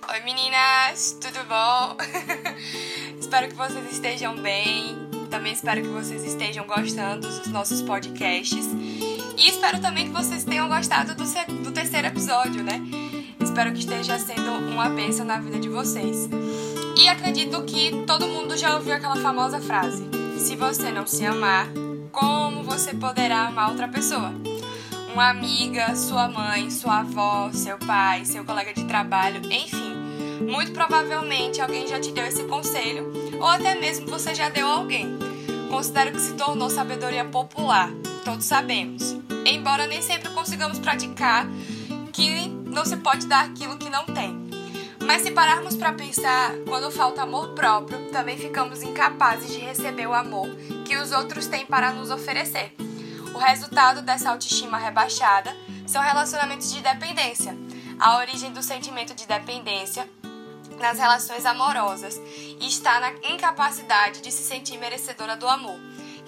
Oi meninas, tudo bom? espero que vocês estejam bem. Também espero que vocês estejam gostando dos nossos podcasts. E espero também que vocês tenham gostado do, do terceiro episódio, né? Espero que esteja sendo uma bênção na vida de vocês. E acredito que todo mundo já ouviu aquela famosa frase: Se você não se amar, como você poderá amar outra pessoa? Uma amiga, sua mãe, sua avó, seu pai, seu colega de trabalho, enfim. Muito provavelmente alguém já te deu esse conselho, ou até mesmo você já deu a alguém. Considero que se tornou sabedoria popular, todos sabemos. Embora nem sempre consigamos praticar que não se pode dar aquilo que não tem. Mas se pararmos para pensar, quando falta amor próprio, também ficamos incapazes de receber o amor que os outros têm para nos oferecer. O resultado dessa autoestima rebaixada são relacionamentos de dependência. A origem do sentimento de dependência nas relações amorosas e está na incapacidade de se sentir merecedora do amor.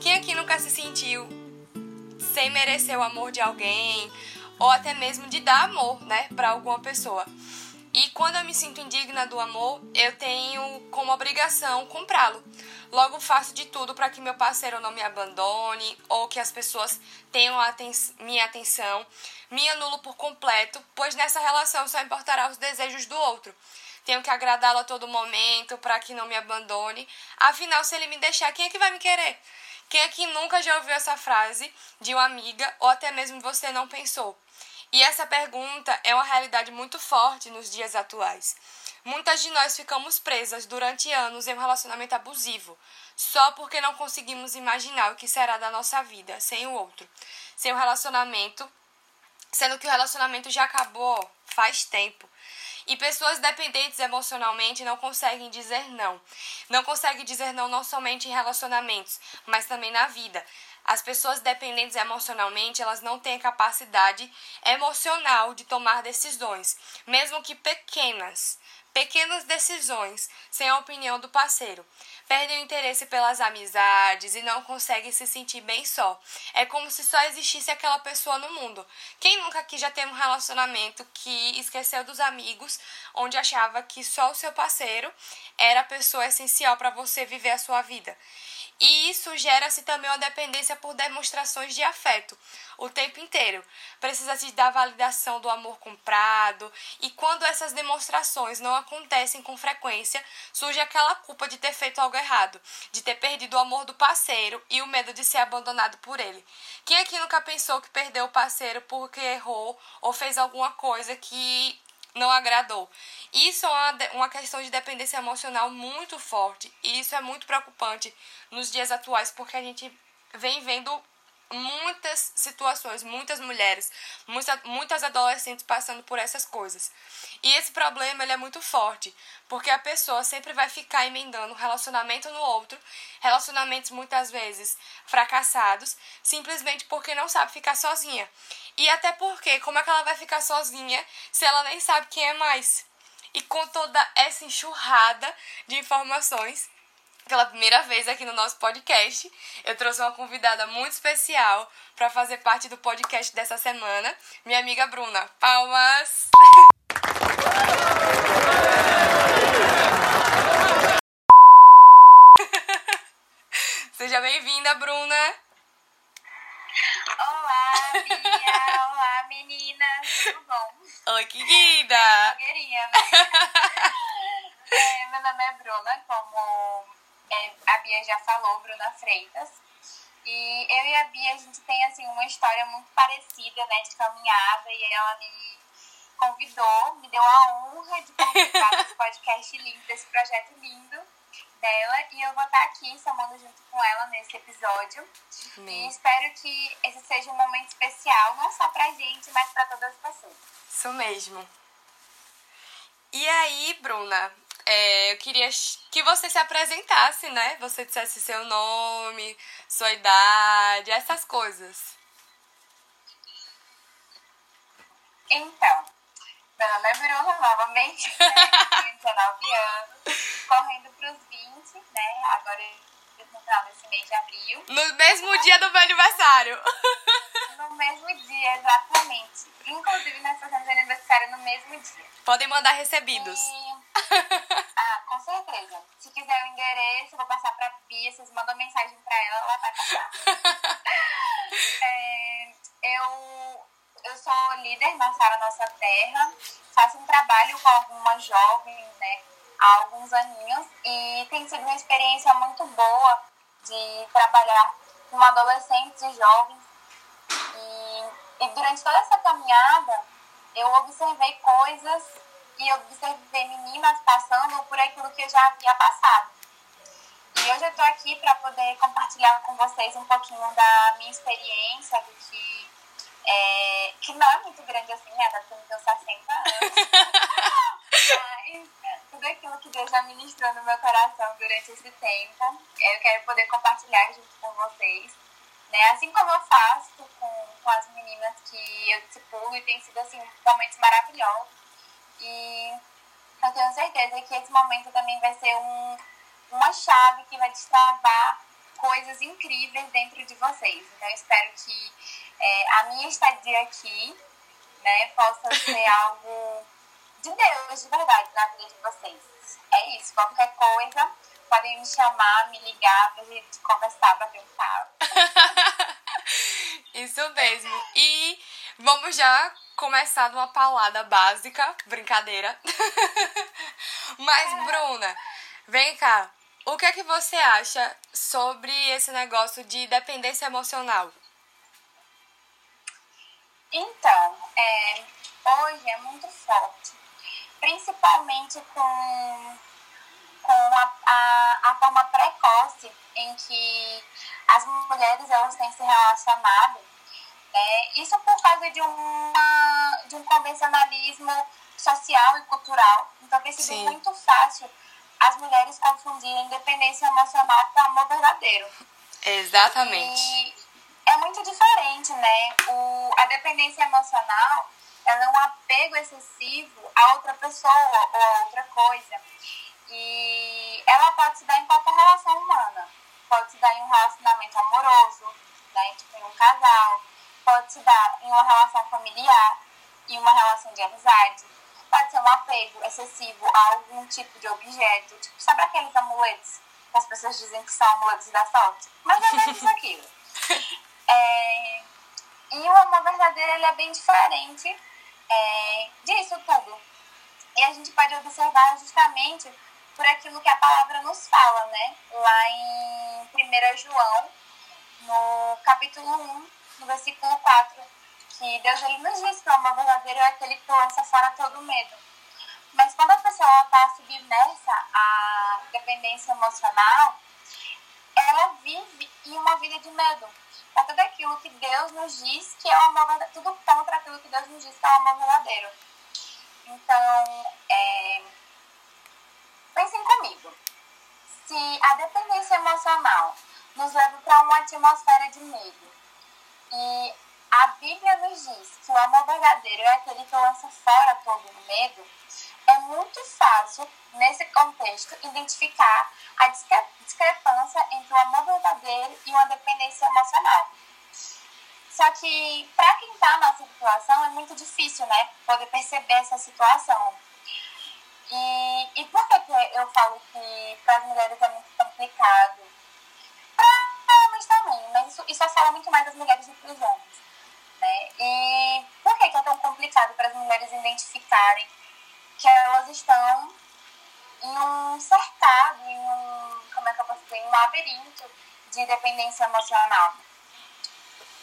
Quem aqui nunca se sentiu sem merecer o amor de alguém ou até mesmo de dar amor, né, para alguma pessoa? E quando eu me sinto indigna do amor, eu tenho como obrigação comprá-lo. Logo faço de tudo para que meu parceiro não me abandone ou que as pessoas tenham aten minha atenção. Me anulo por completo, pois nessa relação só importará os desejos do outro. Tenho que agradá-lo a todo momento para que não me abandone. Afinal, se ele me deixar, quem é que vai me querer? Quem aqui nunca já ouviu essa frase de uma amiga ou até mesmo você não pensou? E essa pergunta é uma realidade muito forte nos dias atuais. Muitas de nós ficamos presas durante anos em um relacionamento abusivo, só porque não conseguimos imaginar o que será da nossa vida sem o outro, sem o relacionamento, sendo que o relacionamento já acabou faz tempo. E pessoas dependentes emocionalmente não conseguem dizer não. Não conseguem dizer não não somente em relacionamentos, mas também na vida. As pessoas dependentes emocionalmente, elas não têm capacidade emocional de tomar decisões, mesmo que pequenas. Pequenas decisões sem a opinião do parceiro. Perdem o interesse pelas amizades e não conseguem se sentir bem só. É como se só existisse aquela pessoa no mundo. Quem nunca aqui já teve um relacionamento que esqueceu dos amigos, onde achava que só o seu parceiro era a pessoa essencial para você viver a sua vida? E isso gera-se também uma dependência por demonstrações de afeto o tempo inteiro. Precisa-se da validação do amor comprado, e quando essas demonstrações não acontecem com frequência, surge aquela culpa de ter feito algo errado, de ter perdido o amor do parceiro e o medo de ser abandonado por ele. Quem aqui nunca pensou que perdeu o parceiro porque errou ou fez alguma coisa que não agradou. Isso é uma, uma questão de dependência emocional muito forte e isso é muito preocupante nos dias atuais porque a gente vem vendo muitas situações, muitas mulheres, muitas, muitas adolescentes passando por essas coisas. E esse problema ele é muito forte, porque a pessoa sempre vai ficar emendando um relacionamento no outro, relacionamentos muitas vezes fracassados, simplesmente porque não sabe ficar sozinha. E até porque, como é que ela vai ficar sozinha se ela nem sabe quem é mais? E com toda essa enxurrada de informações, pela primeira vez aqui no nosso podcast, eu trouxe uma convidada muito especial para fazer parte do podcast dessa semana, minha amiga Bruna. Palmas! Seja bem-vinda, Bruna! Olá, Bia! Olá, meninas! Tudo bom? Oi, querida! Blogueirinha, né? é, meu nome é Bruna, como a Bia já falou, Bruna Freitas. E eu e a Bia, a gente tem assim, uma história muito parecida, né, de caminhada, e ela me convidou, me deu a honra de participar desse podcast lindo, desse projeto lindo dela, e eu vou estar aqui somando junto com ela nesse episódio. E espero que esse seja um momento especial, não só pra gente, mas pra todas as pessoas. Isso mesmo. E aí, Bruna, é, eu queria que você se apresentasse, né? Você dissesse seu nome, sua idade, essas coisas. Então, meu nome é Bruna, novamente, né? tenho 19 anos, correndo para os 20, né? Agora no final desse mês de abril. No mesmo dia do meu aniversário. no mesmo dia, exatamente. Inclusive, nós fazemos aniversário no mesmo dia. Podem mandar recebidos. E... Certeza. Se quiser o endereço, eu vou passar pra Bia. Vocês mandam mensagem pra ela, ela vai passar. é, eu, eu sou líder na Sara Nossa Terra. Faço um trabalho com algumas jovens, né? Há alguns aninhos. E tem sido uma experiência muito boa de trabalhar com adolescentes e jovens. E, e durante toda essa caminhada, eu observei coisas e observei meninas passando por aquilo que eu já havia passado. E hoje eu estou aqui para poder compartilhar com vocês um pouquinho da minha experiência, do que, é, que não é muito grande assim, né? Eu tenho 60 anos. Mas tudo aquilo que Deus já ministrou no meu coração durante esse tempo, eu quero poder compartilhar junto com vocês. Né? Assim como eu faço com, com as meninas que eu discipulo e tem sido assim, momentos maravilhosos. E eu tenho certeza que esse momento também vai ser um, uma chave que vai destravar coisas incríveis dentro de vocês. Então, eu espero que é, a minha estadia aqui né, possa ser algo de Deus, de verdade, na vida de vocês. É isso. Qualquer coisa, podem me chamar, me ligar pra gente conversar, bater um papo. isso mesmo. E vamos já começar numa palavra básica, brincadeira. Mas, é. Bruna, vem cá. O que é que você acha sobre esse negócio de dependência emocional? Então, é, hoje é muito forte, principalmente com, com a, a, a forma precoce em que as mulheres elas têm se relacionado né? Isso por causa de, uma, de um convencionalismo social e cultural. Então tem sido Sim. muito fácil as mulheres confundirem dependência emocional com amor verdadeiro. Exatamente. E é muito diferente, né? O, a dependência emocional ela é um apego excessivo a outra pessoa ou a outra coisa. E ela pode se dar em qualquer relação humana. Pode se dar em um relacionamento amoroso, né? Tipo em um casal pode se dar em uma relação familiar e uma relação de amizade. Pode ser um apego excessivo a algum tipo de objeto. Tipo, sabe aqueles amuletos que as pessoas dizem que são amuletos da sorte? Mas é menos aquilo. É, e o amor verdadeiro ele é bem diferente é, disso tudo. E a gente pode observar justamente por aquilo que a palavra nos fala, né? Lá em 1 João, no capítulo 1, no versículo 4, que Deus ele nos diz que o amor verdadeiro é aquele que lança fora todo medo. Mas quando a pessoa está submersa à dependência emocional, ela vive em uma vida de medo. É tudo aquilo que Deus nos diz que é o amor verdadeiro, tudo contra aquilo que Deus nos diz que é o amor verdadeiro. Então, é... pensem comigo. Se a dependência emocional nos leva para uma atmosfera de medo, e a Bíblia nos diz que o amor verdadeiro é aquele que lança fora todo o medo. É muito fácil, nesse contexto, identificar a discrepância entre o amor verdadeiro e uma dependência emocional. Só que, para quem está nessa situação, é muito difícil, né? Poder perceber essa situação. E, e por que, que eu falo que para as mulheres é muito complicado? Também, mas isso, isso fala muito mais das mulheres do que dos homens. Né? E por que, que é tão complicado para as mulheres identificarem que elas estão em um cercado, em um, como é que eu posso dizer, em um labirinto de dependência emocional?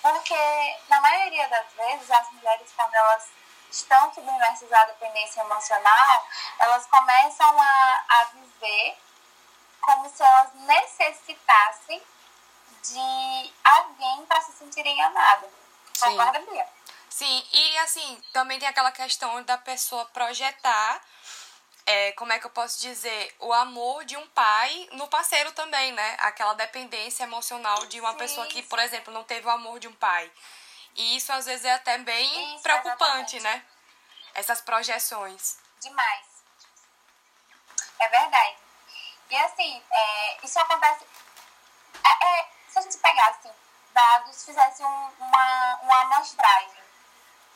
Porque, na maioria das vezes, as mulheres, quando elas estão submersas à dependência emocional, elas começam a, a viver como se elas necessitassem de alguém para se sentirem amadas. Concorda, Bia? Sim, e assim, também tem aquela questão da pessoa projetar, é, como é que eu posso dizer, o amor de um pai no parceiro também, né? Aquela dependência emocional de uma Sim. pessoa que, por exemplo, não teve o amor de um pai. E isso às vezes é até bem isso, preocupante, exatamente. né? Essas projeções. Demais. É verdade. E assim, é, isso acontece. É, é, se a gente pegar assim, dados, fizesse um, uma, uma amostragem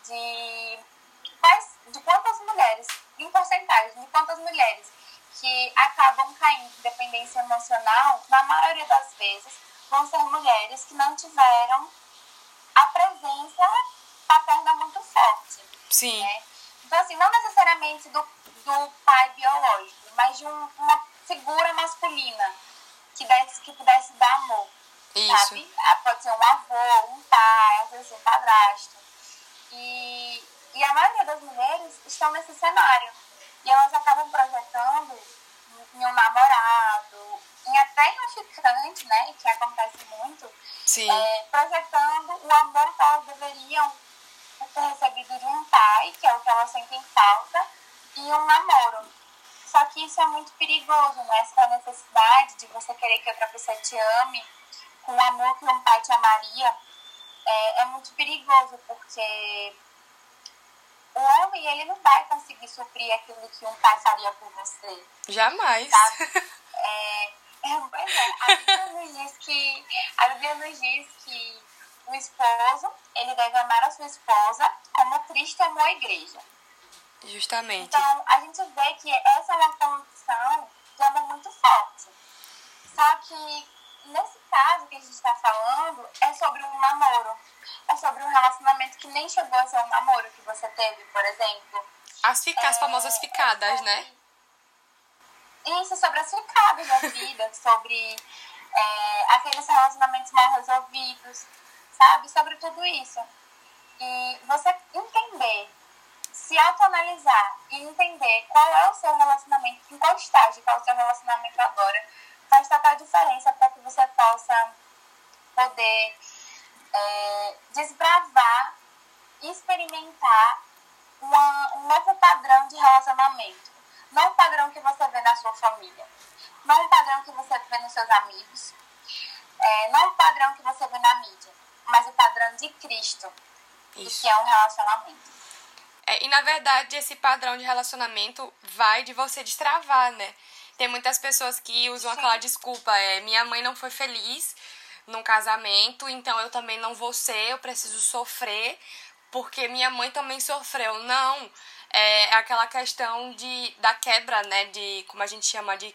de, quais, de quantas mulheres, em porcentagem, de quantas mulheres que acabam caindo em dependência emocional, na maioria das vezes, vão ser mulheres que não tiveram a presença paterna muito forte. Sim. Né? Então, assim, não necessariamente do, do pai biológico, mas de um, uma figura masculina que, desse, que pudesse dar amor. Isso. Sabe? Ah, pode ser um avô, um pai, às vezes um padrasto. E, e a maioria das mulheres estão nesse cenário. E elas acabam projetando em um namorado, em até em um ficante, né? Que acontece muito. Sim. É, projetando o amor que elas deveriam ter recebido de um pai, que é o que elas sentem falta, e um namoro. Só que isso é muito perigoso, né? Essa necessidade de você querer que outra pessoa te ame com o amor que um pai te amaria é, é muito perigoso, porque o homem ele não vai conseguir suprir aquilo que um pai faria por você. Jamais. Sabe? É, é, pois é, a Bíblia nos diz que a Bíblia nos diz que o esposo ele deve amar a sua esposa como Cristo amou a igreja. Justamente. Então a gente vê que essa é uma condição de amor muito forte. Só que nesse caso que a gente está falando é sobre um namoro. É sobre um relacionamento que nem chegou a ser um namoro que você teve, por exemplo. As, fica, as É, famosas ficadas, é né? Isso, sobre as ficadas da vida, sobre é, aqueles relacionamentos mal resolvidos, sabe? Sobre tudo isso. E você entender, se autoanalisar e entender qual é o seu relacionamento, em qual estágio está o seu relacionamento agora, faz total diferença para que você possa poder é, desbravar e experimentar uma, um novo padrão de relacionamento. Não um padrão que você vê na sua família. Não um padrão que você vê nos seus amigos. É, não um padrão que você vê na mídia. Mas o padrão de Cristo. Isso. que é um relacionamento. É, e na verdade, esse padrão de relacionamento vai de você destravar, né? Tem muitas pessoas que usam Sim. aquela desculpa, é, minha mãe não foi feliz num casamento, então eu também não vou ser, eu preciso sofrer, porque minha mãe também sofreu. Não, é aquela questão de, da quebra, né? De, como a gente chama, de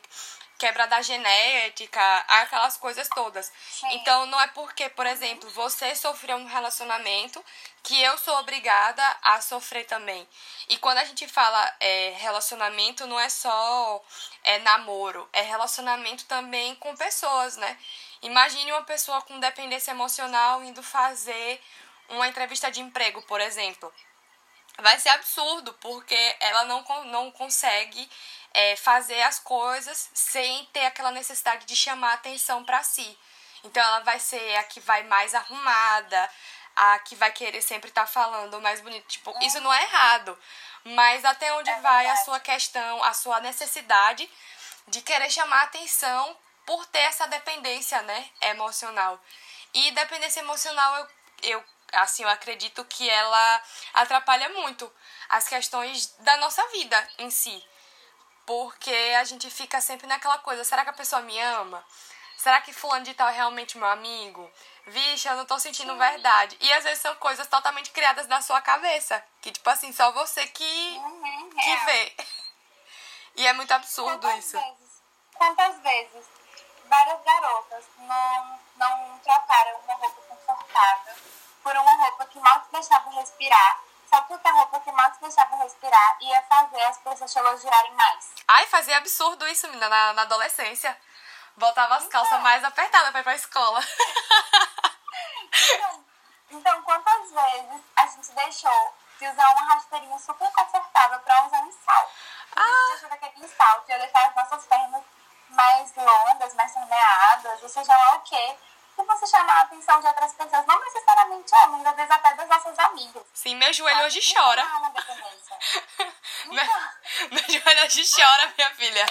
quebra da genética, aquelas coisas todas. Sim. Então, não é porque, por exemplo, você sofreu um relacionamento que eu sou obrigada a sofrer também. E quando a gente fala é, relacionamento, não é só é, namoro, é relacionamento também com pessoas, né? Imagine uma pessoa com dependência emocional indo fazer uma entrevista de emprego, por exemplo vai ser absurdo, porque ela não, não consegue é, fazer as coisas sem ter aquela necessidade de chamar atenção para si. Então ela vai ser a que vai mais arrumada, a que vai querer sempre estar falando mais bonito. Tipo, isso não é errado. Mas até onde vai a sua questão, a sua necessidade de querer chamar atenção por ter essa dependência, né, emocional. E dependência emocional, eu, eu assim, eu acredito que ela atrapalha muito as questões da nossa vida em si. Porque a gente fica sempre naquela coisa, será que a pessoa me ama? Será que fulano de tal é realmente meu amigo? Vixe, eu não tô sentindo verdade. E às vezes são coisas totalmente criadas na sua cabeça. Que, tipo assim, só você que, Uhum, que real. vê. E é muito absurdo Quantas isso. vezes, quantas vezes várias garotas não, não trocaram uma roupa confortável por uma roupa que mal te deixava respirar, só porque a roupa que mal te deixava respirar ia fazer as pessoas te elogiarem mais. Ai, fazia absurdo isso, menina, na, na adolescência. Botava as calças mais apertadas pra ir pra escola. Então, então, quantas vezes a gente deixou de usar uma rasteirinha super confortável pra usar um salto? A gente deixou daquele salto ia deixar as nossas pernas mais longas, mais torneadas, ou seja lá o quê? E você chamar a atenção de outras pessoas, não necessariamente homens, às vezes até das nossas amigas. Sim, meu joelho hoje chora. é dependência. Meu, meu joelho hoje chora, minha filha.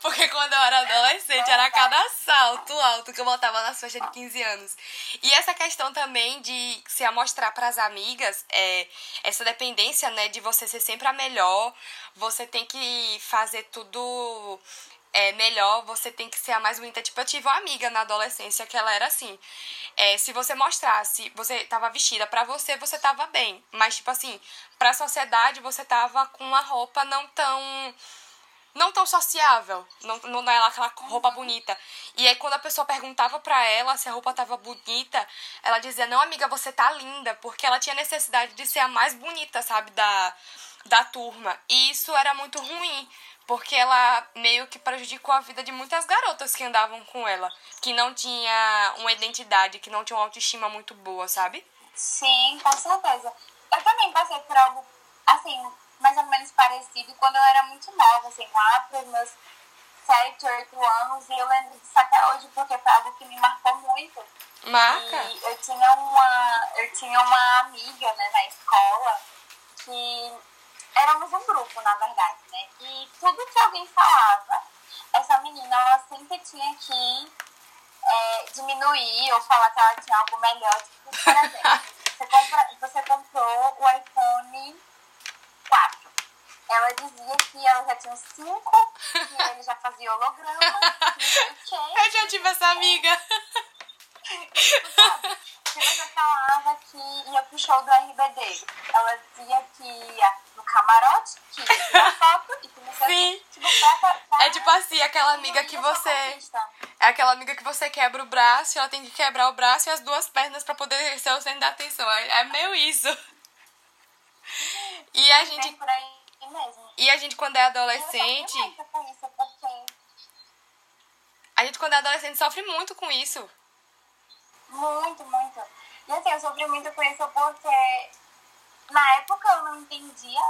Porque quando eu era adolescente, era cada salto alto que eu botava nas festas de 15 anos. E essa questão também de se amostrar pras amigas, é, essa dependência, né, de você ser sempre a melhor, você tem que fazer tudo é melhor, você tem que ser a mais bonita. Tipo, eu tive uma amiga na adolescência que ela era assim. é, se você mostrasse, você tava vestida para você, você tava bem. Mas, tipo assim, pra sociedade, você tava com uma roupa não tão. Não tão sociável. Não, não é aquela roupa bonita. E aí, quando a pessoa perguntava pra ela se a roupa tava bonita, ela dizia: Não, amiga, você tá linda. Porque ela tinha necessidade de ser a mais bonita, sabe? Da, da turma. E isso era muito ruim porque ela meio que prejudicou a vida de muitas garotas que andavam com ela, que não tinha uma identidade, que não tinha uma autoestima muito boa, sabe? Sim, com certeza. Eu também passei por algo, assim, mais ou menos parecido quando eu era muito nova, assim, lá para os meus 7, 8 anos, e eu lembro disso até hoje, porque foi algo que me marcou muito. Marca? E eu tinha uma, eu tinha uma amiga, né, na escola, que éramos um grupo, na verdade, né? E tudo que alguém falava, essa menina, ela sempre tinha que é, diminuir ou falar que ela tinha algo melhor. Tipo, por exemplo, você, compra, você comprou o iPhone 4. Ela dizia que ela já tinha 5, que ele já fazia holograma, que não Eu já tive essa amiga. Sabe? Se você falava que ia pro show do RBD, ela dizia que ia no camarote, que ia tirar foto e que não sei Sim. Tipo, pra, pra, É tipo assim, aquela amiga que você. É aquela amiga que você quebra o braço e ela tem que quebrar o braço e as duas pernas pra poder ser o centro da atenção. É, é meio isso. E a gente. por aí mesmo. E a gente, quando é adolescente. Eu com isso, porque A gente, quando é adolescente, sofre muito com isso. Muito, muito. E assim, eu sofri muito com isso porque na época eu não entendia,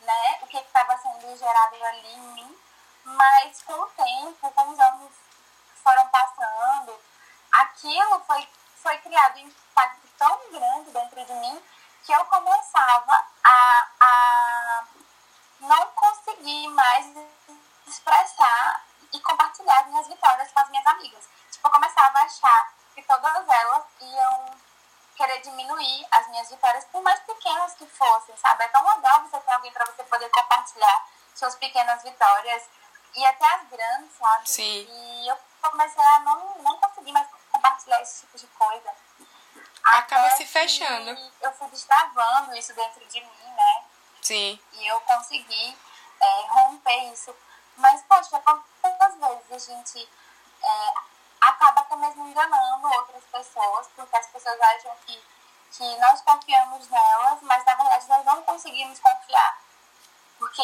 né, o que estava sendo gerado ali em mim, mas com o tempo, com os anos que foram passando, aquilo foi, foi criado um impacto tão grande dentro de mim que eu começava a, a não conseguir mais expressar e compartilhar as minhas vitórias com as minhas amigas. Tipo, eu começava a achar que todas elas iam querer diminuir as minhas vitórias, por mais pequenas que fossem, sabe? É tão legal você ter alguém para você poder compartilhar suas pequenas vitórias e até as grandes, sabe? Sim. E eu comecei a não, não conseguir mais compartilhar esse tipo de coisa. Acaba Até se fechando. Eu fui destravando isso dentro de mim, né? Sim. E eu consegui é, romper isso. Mas, poxa, quantas vezes a gente é, até mesmo enganando outras pessoas, porque as pessoas acham que, que nós confiamos nelas, mas na verdade nós não conseguimos confiar, porque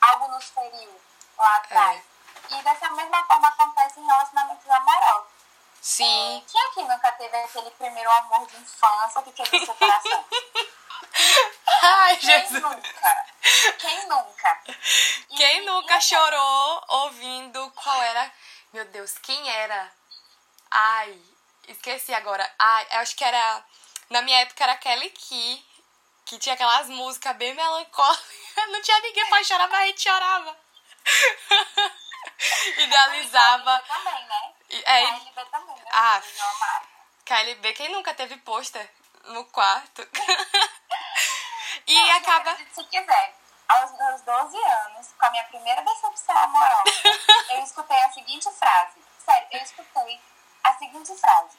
algo nos feriu lá atrás. E dessa mesma forma acontece em relacionamentos amorosos. Sim. É, quem aqui nunca teve aquele primeiro amor de infância que quebrou seu coração? Ai, Quem Jesus. nunca? Quem nunca? E- Quem nunca chorou ouvindo qual era. Meu Deus, quem era? Ai, esqueci agora. Ai, acho que era. Na minha época era Kelly Key, que tinha aquelas músicas bem melancólicas. Não tinha ninguém pra chorar, mas a gente chorava. Idealizava. Também, né? É, KLB também, né? Ah. KLB, quem nunca teve pôster no quarto? e Não, acaba. Se quiser, aos meus 12 anos, com a minha primeira decepção amorosa, eu escutei a seguinte frase. Sério, eu escutei a seguinte frase.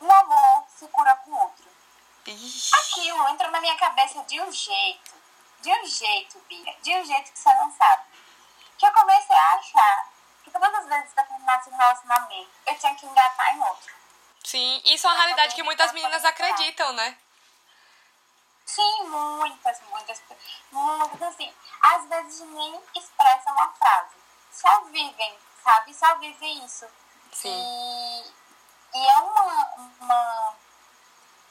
Um amor se cura com outro. Ixi, Aquilo entrou na minha cabeça de um jeito, de um jeito, Bia, de um jeito que você não sabe. Que eu comecei a achar que todas as vezes que eu terminasse um relacionamento, eu tinha que engatar em outro. Sim, isso é uma realidade que muitas meninas acreditam, né? Sim, muitas, muitas, muitas, assim. Às vezes nem expressam uma frase. Só vivem, sabe? Só vivem isso. Sim. E, e é uma, uma,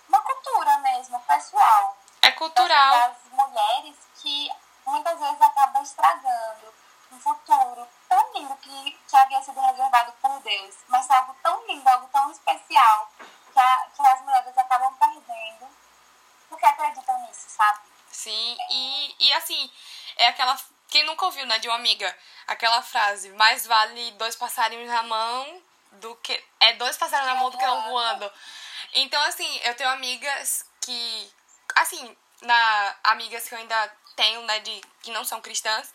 uma cultura mesmo, pessoal. É cultural. Das, das mulheres que muitas vezes acaba estragando um futuro tão lindo que, que havia sido reservado por Deus. Mas é algo tão lindo, algo tão especial que, a, que as mulheres acabam perdendo porque acreditam nisso, sabe? Sim, e, e assim, é aquela. Quem nunca ouviu, né, de uma amiga? Aquela frase: mais vale dois passarinhos na mão do que. É dois passarinhos na mão do que um voando. Então, assim, eu tenho amigas que. Assim, na, amigas que eu ainda tenho, né, de, que não são cristãs,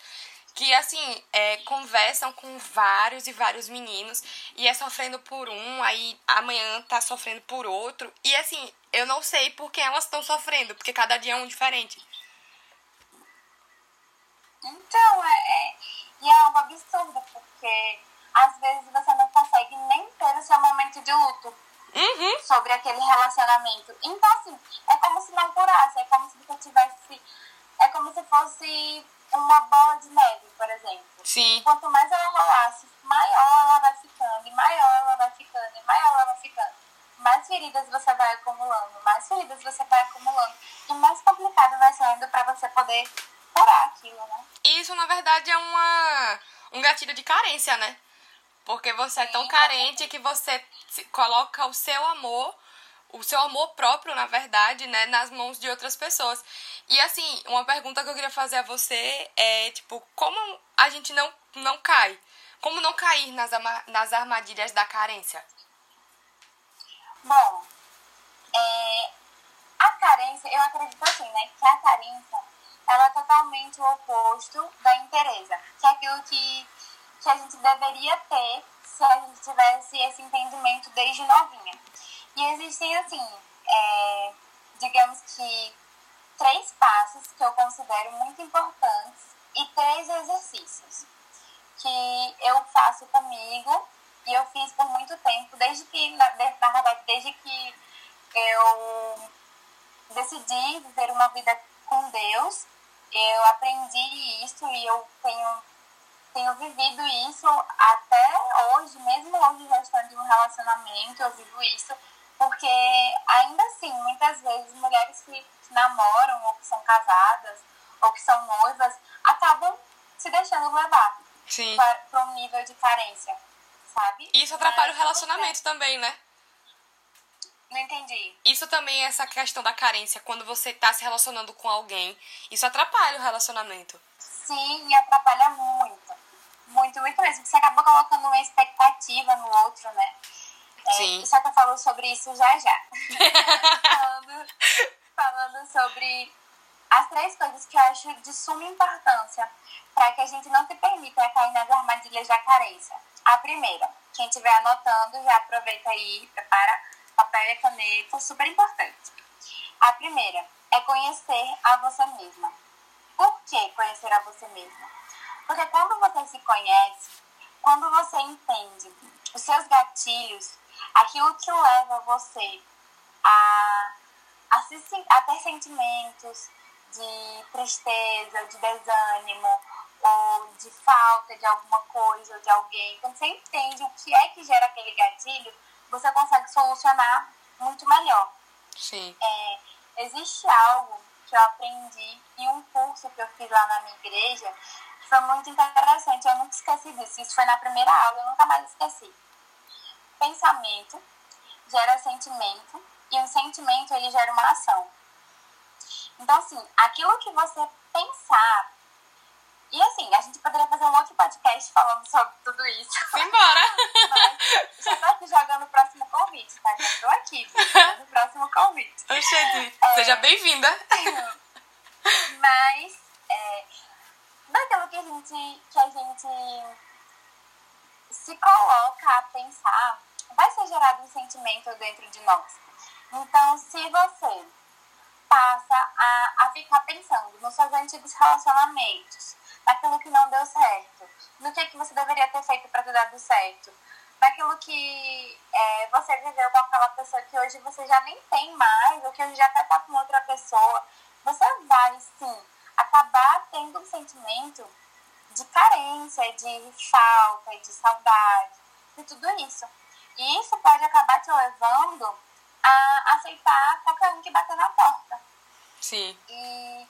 que assim, é, conversam com vários e vários meninos e é sofrendo por um, aí amanhã tá sofrendo por outro. E assim, eu não sei por que elas estão sofrendo, porque cada dia é um diferente. Então, é, é, e é algo absurdo, porque às vezes você não consegue nem ter o seu momento de luto uhum. sobre aquele relacionamento. Então, assim, é como se não curasse, é como se você tivesse. É como se fosse uma bola de neve, por exemplo. Sim. Quanto mais ela rolasse, maior ela vai ficando, e maior ela vai ficando, e maior ela vai ficando. Mais feridas você vai acumulando, mais feridas você vai acumulando, e mais complicado vai sendo para você poder curar aquilo, né? Isso, na verdade, é uma, um gatilho de carência, né? Porque você é tão Sim. carente que você coloca o seu amor, o seu amor próprio, na verdade, né, nas mãos de outras pessoas. E assim, uma pergunta que eu queria fazer a você é, tipo, como a gente não, não cai? Como não cair nas, nas armadilhas da carência? Bom, é, a carência, eu acredito assim, né, que a carência, ela é totalmente o oposto da interesa, que é aquilo que, que a gente deveria ter se a gente tivesse esse entendimento desde novinha. E existem, assim, é, digamos que três passos que eu considero muito importantes e três exercícios que eu faço comigo e eu fiz por muito tempo, desde que, na, na verdade, desde que eu decidi viver uma vida com Deus, eu aprendi isso e eu tenho, tenho vivido isso até hoje, mesmo hoje já estando em um relacionamento, eu vivo isso, porque ainda assim, muitas vezes mulheres que, que namoram ou que são casadas ou que são noivas acabam se deixando levar para um nível de carência, sabe? Isso atrapalha Mas, o relacionamento também, né? Não entendi. Isso também é essa questão da carência, quando você tá se relacionando com alguém, isso atrapalha o relacionamento. Sim, e atrapalha muito. Muito, muito mesmo. Você acaba colocando uma expectativa no outro, né? É, Sim. Só que eu falo sobre isso já já. falando, falando sobre as três coisas que eu acho de suma importância para que a gente não se permita cair nas armadilhas da carência. A primeira, quem estiver anotando, já aproveita aí, prepara papel e caneta, super importante. A primeira é conhecer a você mesma. Por que conhecer a você mesma? Porque quando você se conhece, quando você entende os seus gatilhos, aquilo que leva você a, a, se, a ter sentimentos de tristeza, de desânimo, ou de falta de alguma coisa ou de alguém, quando você entende o que é que gera aquele gatilho, você consegue solucionar muito melhor. Sim. É, existe algo que eu aprendi em um curso que eu fiz lá na minha igreja foi muito interessante. Eu nunca esqueci disso. Isso foi na primeira aula, eu nunca mais esqueci. Pensamento gera sentimento e um sentimento ele gera uma ação. Então, assim, aquilo que você pensar e assim, a gente poderia fazer um outro podcast falando sobre tudo isso. Simbora! Mas já tô aqui jogando o próximo convite, tá? Já tô aqui, jogando o próximo convite. Oxente, é... seja bem-vinda! Mas, é, daquilo que a gente, se coloca a pensar, vai ser gerado um sentimento dentro de nós. Então, se você passa a, a ficar pensando nos seus antigos relacionamentos, naquilo que não deu certo, no que, que você deveria ter feito para ter dado certo, naquilo que é, você viveu com aquela pessoa que hoje você já nem tem mais, ou que hoje já até tá com outra pessoa, você vai sim acabar tendo um sentimento de carência, de falta, de saudade, de tudo isso. E isso pode acabar te levando a aceitar qualquer um que bater na porta. Sim. E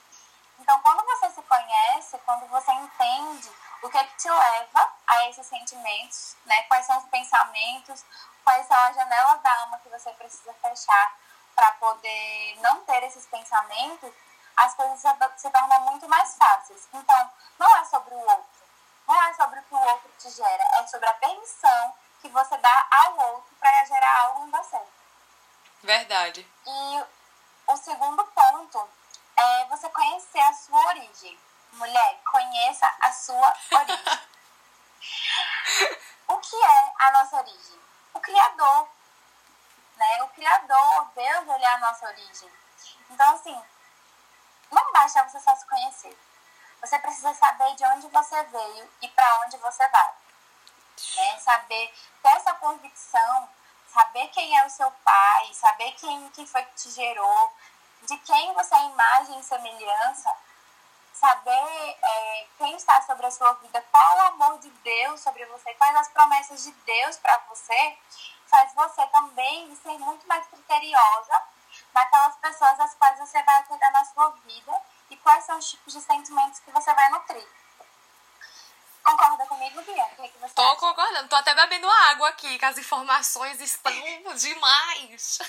então, quando você se conhece, quando você entende o que, é que te leva a esses sentimentos, né? Quais são os pensamentos, quais são as janelas da alma que você precisa fechar para poder não ter esses pensamentos, as coisas se tornam muito mais fáceis. Então, não é sobre o outro, não é sobre o que o outro te gera, é sobre a permissão que você dá ao outro para gerar algo em você. Verdade. E o segundo ponto é você conhecer a sua origem. mulher, conheça a sua origem. o que é a nossa origem? O Criador. Né? O Criador, Deus, ele é a nossa origem. Então, assim, não basta você só se conhecer. Você precisa saber de onde você veio e para onde você vai. Né? Saber ter essa convicção, saber quem é o seu pai, saber quem, quem foi que te gerou, de quem você é imagem e semelhança, saber é, quem está sobre a sua vida, qual o amor de Deus sobre você, quais as promessas de Deus para você, faz você também ser muito mais criteriosa naquelas pessoas às quais você vai atender na sua vida e quais são os tipos de sentimentos que você vai nutrir. Concorda comigo, Bia? O que, é que você Tô acha? concordando. Tô até bebendo água aqui, que as informações estão demais.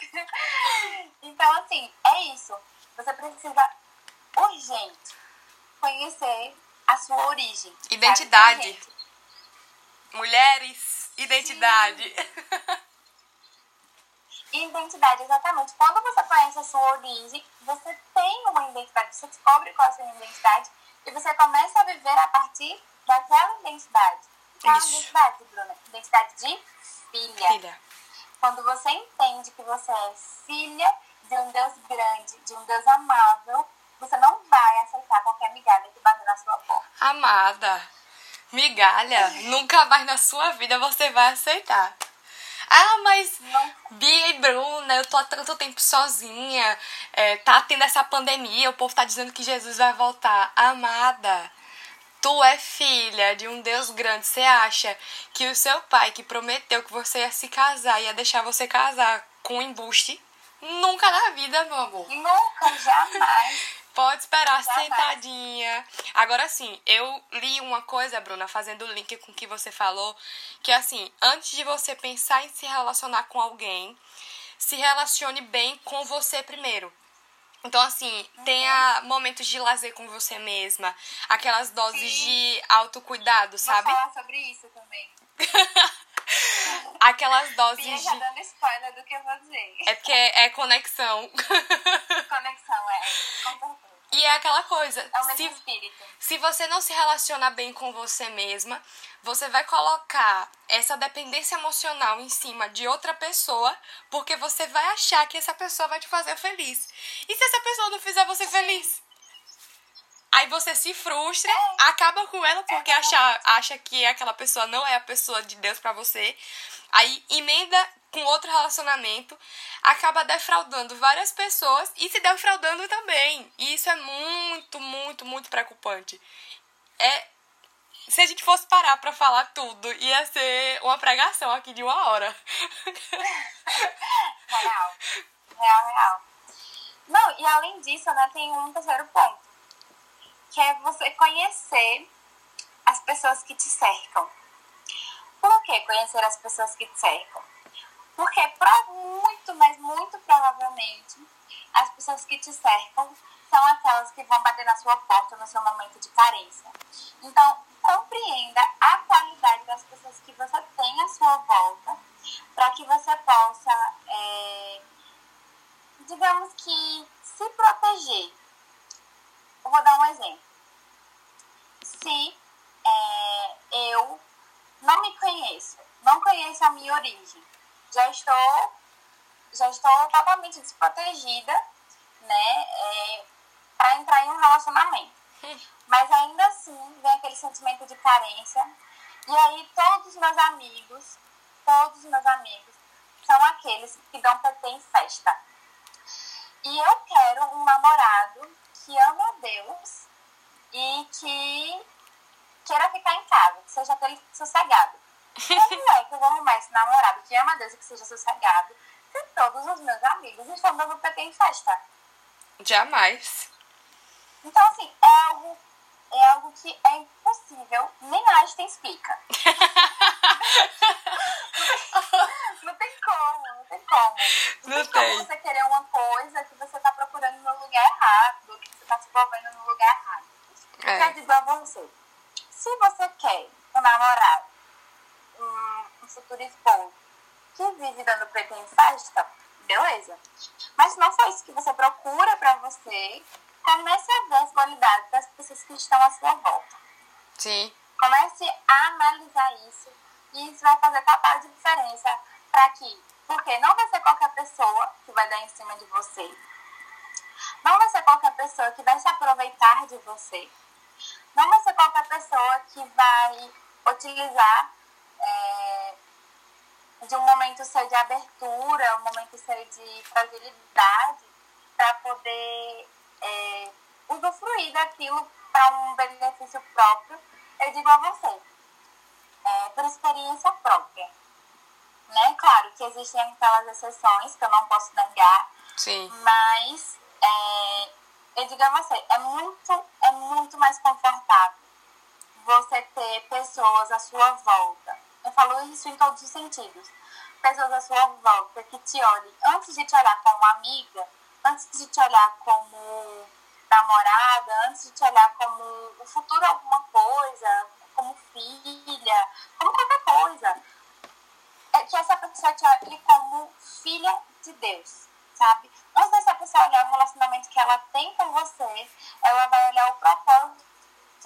então, assim, é isso. Você precisa urgente conhecer a sua origem. Identidade. Mulheres, identidade. Identidade, exatamente. Quando você conhece a sua origem, você tem uma identidade, você descobre qual é a sua identidade e você começa a viver a partir daquela identidade. Qual é a identidade, Bruna? Identidade de filha. Filha. Quando você entende que você é filha de um Deus grande, de um Deus amável, você não vai aceitar qualquer migalha que bater na sua porta. Amada, migalha, nunca mais na sua vida você vai aceitar. Ah, mas Não. Bia e Bruna, eu tô há tanto tempo sozinha, é, tá tendo essa pandemia, o povo tá dizendo que Jesus vai voltar. Amada, tu é filha de um Deus grande. Você acha que o seu pai que prometeu que você ia se casar, ia deixar você casar com um embuste? Nunca na vida, meu amor. Nunca, jamais. Pode esperar Jamais. sentadinha. Agora sim, eu li uma coisa, Bruna, fazendo o link com o que você falou, que assim, antes de você pensar em se relacionar com alguém, se relacione bem com você primeiro. Então, assim, tenha momentos de lazer com você mesma, aquelas doses Sim. de autocuidado, Vou sabe? falar sobre isso também. Aquelas doses Bia já de. dando spoiler do que eu vou dizer. É porque é conexão. Conexão, é. Com. E é aquela coisa. É o mesmo Se espírito. Se você não se relaciona bem com você mesma, você vai colocar essa dependência emocional em cima de outra pessoa, porque você vai achar que essa pessoa vai te fazer feliz. E se essa pessoa não fizer você feliz? Aí você se frustra, acaba com ela porque acha, acha que aquela pessoa não é a pessoa de Deus pra você. Aí emenda com outro relacionamento, acaba defraudando várias pessoas e se defraudando também. E isso é muito, muito, muito preocupante. É se a gente fosse parar pra falar tudo, ia ser uma pregação aqui de uma hora. Real. Real, real. Não, e além disso, né, tem um terceiro ponto. Que é você conhecer as pessoas que te cercam. Por que conhecer as pessoas que te cercam? Porque muito, mas muito provavelmente, as pessoas que te cercam são aquelas que vão bater na sua porta no seu momento de carência. Então, compreenda a qualidade das pessoas que você tem à sua volta para que você possa, é, digamos que, se proteger. Eu vou dar um exemplo. Se é, eu não me conheço, não conheço a minha origem, já estou, já estou totalmente desprotegida, né, é, para entrar em um relacionamento. Mas ainda assim vem aquele sentimento de carência. E aí todos os meus amigos, todos os meus amigos, são aqueles que dão PT em festa. E eu quero um namorado que ame a Deus e que queira ficar em casa, que seja aquele sossegado. Como é que eu vou arrumar esse namorado que ama a Deus e que seja sossegado se todos os meus amigos estão dando PT em festa? Jamais. Então, assim, é algo, é algo que é impossível, nem Einstein explica. não tem como, não tem como. Não tem tem. como você querer uma coisa que você tá no lugar errado, que você tá se envolvendo no lugar errado. É. Quer dizer a você, se você quer um namorado, um, um futuro esposo, que vive dando preto em festa, beleza. Mas não foi isso que você procura pra você, comece a ver as qualidades das pessoas que estão à sua volta. Sim. Comece a analisar isso e isso vai fazer total diferença para que, porque não vai ser qualquer pessoa que vai dar em cima de você. Não vai ser qualquer pessoa que vai se aproveitar de você. Não vai ser qualquer pessoa que vai utilizar é, de um momento seu de abertura, um momento seu de fragilidade, para poder é, usufruir daquilo para um benefício próprio. Eu digo a você, é, por experiência própria. Né? Claro que existem aquelas exceções que eu não posso negar, Sim. mas é, eu digo a você, é muito, é muito mais confortável você ter pessoas à sua volta. Eu falo isso em todos os sentidos. Pessoas à sua volta que te olhem, antes de te olhar como amiga, antes de te olhar como namorada, antes de te olhar como o futuro alguma coisa, como filha, como qualquer coisa. É que essa pessoa te olhe como filha de Deus, sabe? Antes dessa pessoa olhar o relacionamento que ela tem com você, ela vai olhar o propósito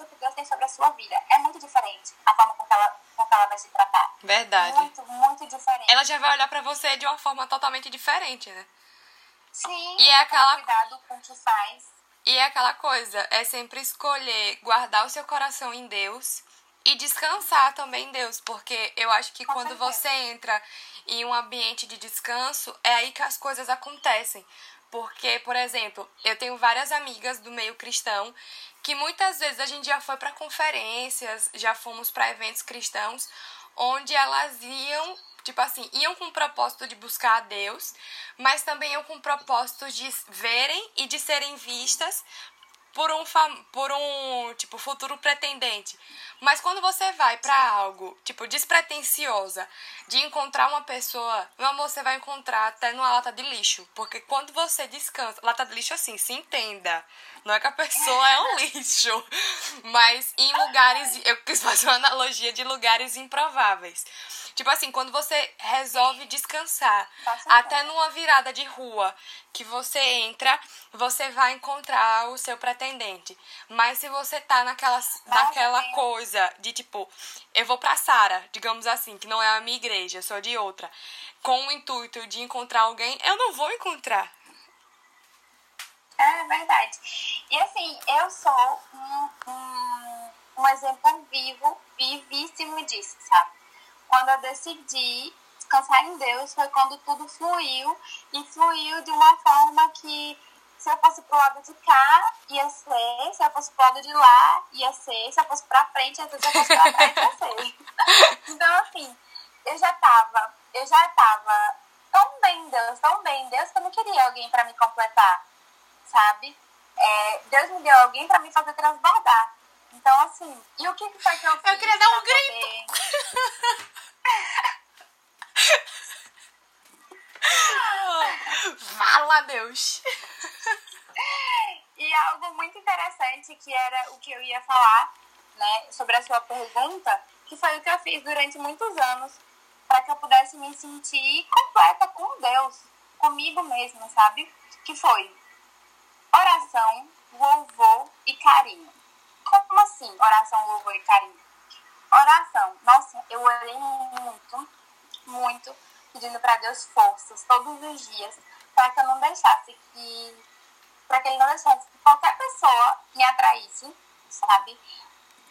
que Deus tem sobre a sua vida. É muito diferente a forma com que ela, com que ela vai se tratar. Verdade. Muito, muito diferente. Ela já vai olhar para você de uma forma totalmente diferente, né? Sim, e é aquela cuidado com o que faz. E é aquela coisa, é sempre escolher guardar o seu coração em Deus e descansar também em Deus, porque eu acho que Com quando certeza. você entra em um ambiente de descanso, é aí que as coisas acontecem. Porque, por exemplo, eu tenho várias amigas do meio cristão que muitas vezes a gente já foi para conferências, já fomos para eventos cristãos, onde elas iam, tipo assim, iam com o propósito de buscar a Deus, mas também iam com o propósito de verem e de serem vistas por um por um tipo futuro pretendente. Mas quando você vai pra algo tipo despretensiosa de encontrar uma pessoa, meu amor, você vai encontrar até numa lata de lixo, porque quando você descansa, lata de lixo assim, se entenda, não é que a pessoa é um lixo, mas em lugares, eu quis fazer uma analogia de lugares improváveis. Tipo assim, quando você resolve descansar, até numa virada de rua que você entra, você vai encontrar o seu pretendente. Mas se você tá naquela, naquela coisa de tipo, eu vou pra Sara, digamos assim, que não é a minha igreja, sou de outra, com o intuito de encontrar alguém, eu não vou encontrar. É verdade. E assim, eu sou um, um, um exemplo vivo, vivíssimo disso, sabe? Quando eu decidi descansar em Deus foi quando tudo fluiu e fluiu de uma forma que se eu fosse pro lado de cá, ia ser, se eu fosse pro lado de lá, ia ser, se eu fosse pra frente, ia ser, se eu fosse pra trás, ia ser. Então, assim, eu já tava, eu já tava tão bem em Deus, tão bem em Deus, que eu não queria alguém pra me completar sabe? É, Deus me deu alguém pra me fazer transbordar. Então, assim, e o que, foi que eu fiz? queria dar um pra poder- Fala, Deus! E algo muito interessante que era o que eu ia falar, né, sobre a sua pergunta, que foi o que eu fiz durante muitos anos, para que eu pudesse me sentir completa com Deus, comigo mesma, sabe? Que foi oração, louvor e carinho. Como assim, oração, louvor e carinho? Oração, nossa, eu orei muito, muito, pedindo para Deus forças todos os dias, para que eu não deixasse que para que ele não deixasse que qualquer pessoa me atraísse, sabe?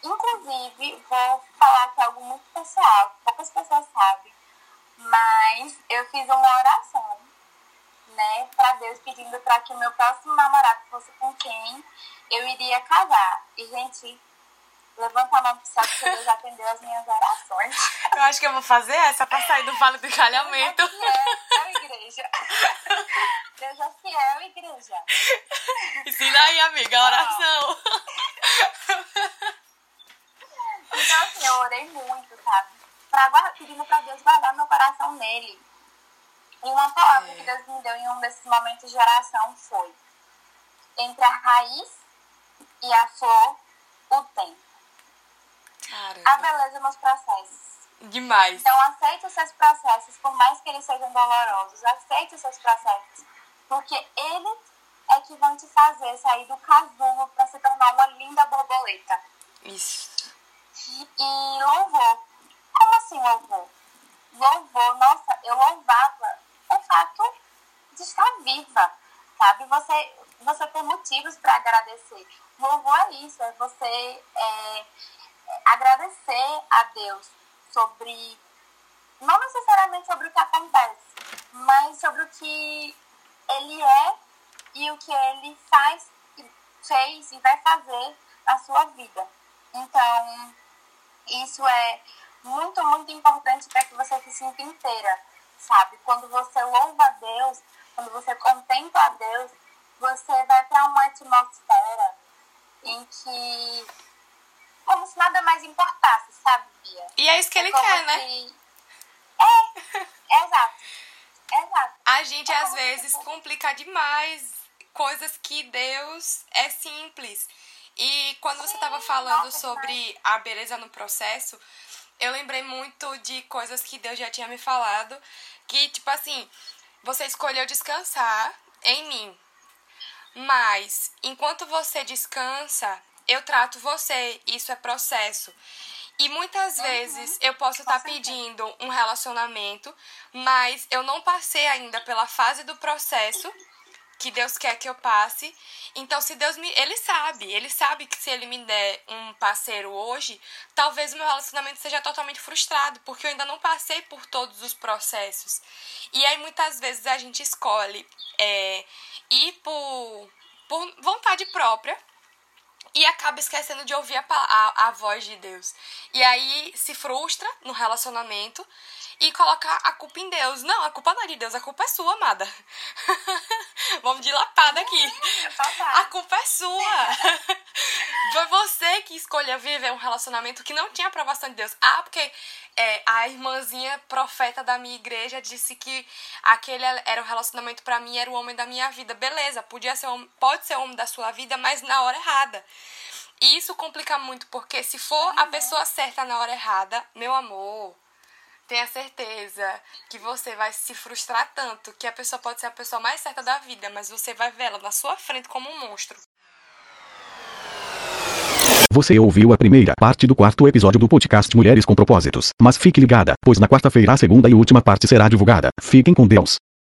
Inclusive, vou falar aqui algo muito pessoal, que poucas pessoas sabem, mas eu fiz uma oração, né, para Deus pedindo para que o meu próximo namorado fosse com quem eu iria casar. E, gente, levanta a mão pro céu que Deus atendeu as minhas orações. Eu acho que eu vou fazer essa pra sair do vale do encalhamento. Deus é fiel, igreja. Deus é fiel, igreja. Ensina aí, amiga, a oração. Então, assim, eu orei muito, sabe? Pra guardar, pedindo pra Deus guardar meu coração nele. E uma palavra É. que Deus me deu em um desses momentos de oração foi: entre a raiz e a flor, o tempo. A beleza nos processos. Demais. Então, aceite os seus processos, por mais que eles sejam dolorosos. Aceite os seus processos. Porque eles é é que vão te fazer sair do casulo para se tornar uma linda borboleta. Isso. E, e louvor. Como assim louvor? Louvor, nossa, eu louvava o fato de estar viva, sabe? Você, você tem motivos para agradecer. Louvor é isso, é você é, agradecer a Deus sobre, não necessariamente sobre o que acontece, mas sobre o que Ele é e o que Ele faz, fez e vai fazer na sua vida. Então, isso é muito, muito importante para que você se sinta inteira, sabe? Quando você louva a Deus, quando você contempla a Deus, você vai para uma atmosfera em que. Como se nada mais importasse, sabe, Bia? E é isso que ele como quer, né? se- É, exato. Exato. A gente É às como se vezes fosse- complica demais coisas que Deus é simples. E quando você estava Sim, falando nossa, sobre a beleza no processo, eu lembrei muito de coisas que Deus já tinha me falado, que tipo assim, você escolheu descansar em mim. Mas enquanto você descansa, eu trato você, isso é processo. E muitas vezes eu posso estar certeza. pedindo um relacionamento, mas eu não passei ainda pela fase do processo que Deus quer que eu passe. Então, se Deus me. Ele sabe, ele sabe que se ele me der um parceiro hoje, talvez o meu relacionamento seja totalmente frustrado, porque eu ainda não passei por todos os processos. E aí, muitas vezes, a gente escolhe é, ir por, por vontade própria e acaba esquecendo de ouvir a, a, a voz de Deus. E aí se frustra no relacionamento e coloca a culpa em Deus. Não, a culpa não é de Deus, a culpa é sua, amada. Vamos dilatar daqui. A culpa é sua. Foi você que escolheu viver um relacionamento que não tinha aprovação de Deus. Ah, porque é, a irmãzinha profeta da minha igreja disse que aquele era o relacionamento pra mim, era o homem da minha vida. Beleza, podia ser, pode ser o homem da sua vida, mas na hora errada. E isso complica muito, porque se for a pessoa certa na hora errada, meu amor, tenha certeza que você vai se frustrar tanto que a pessoa pode ser a pessoa mais certa da vida, mas você vai ver ela na sua frente como um monstro. Você ouviu a primeira parte do quarto episódio do podcast Mulheres com Propósitos. Mas fique ligada, pois na quarta-feira a segunda e última parte será divulgada. Fiquem com Deus.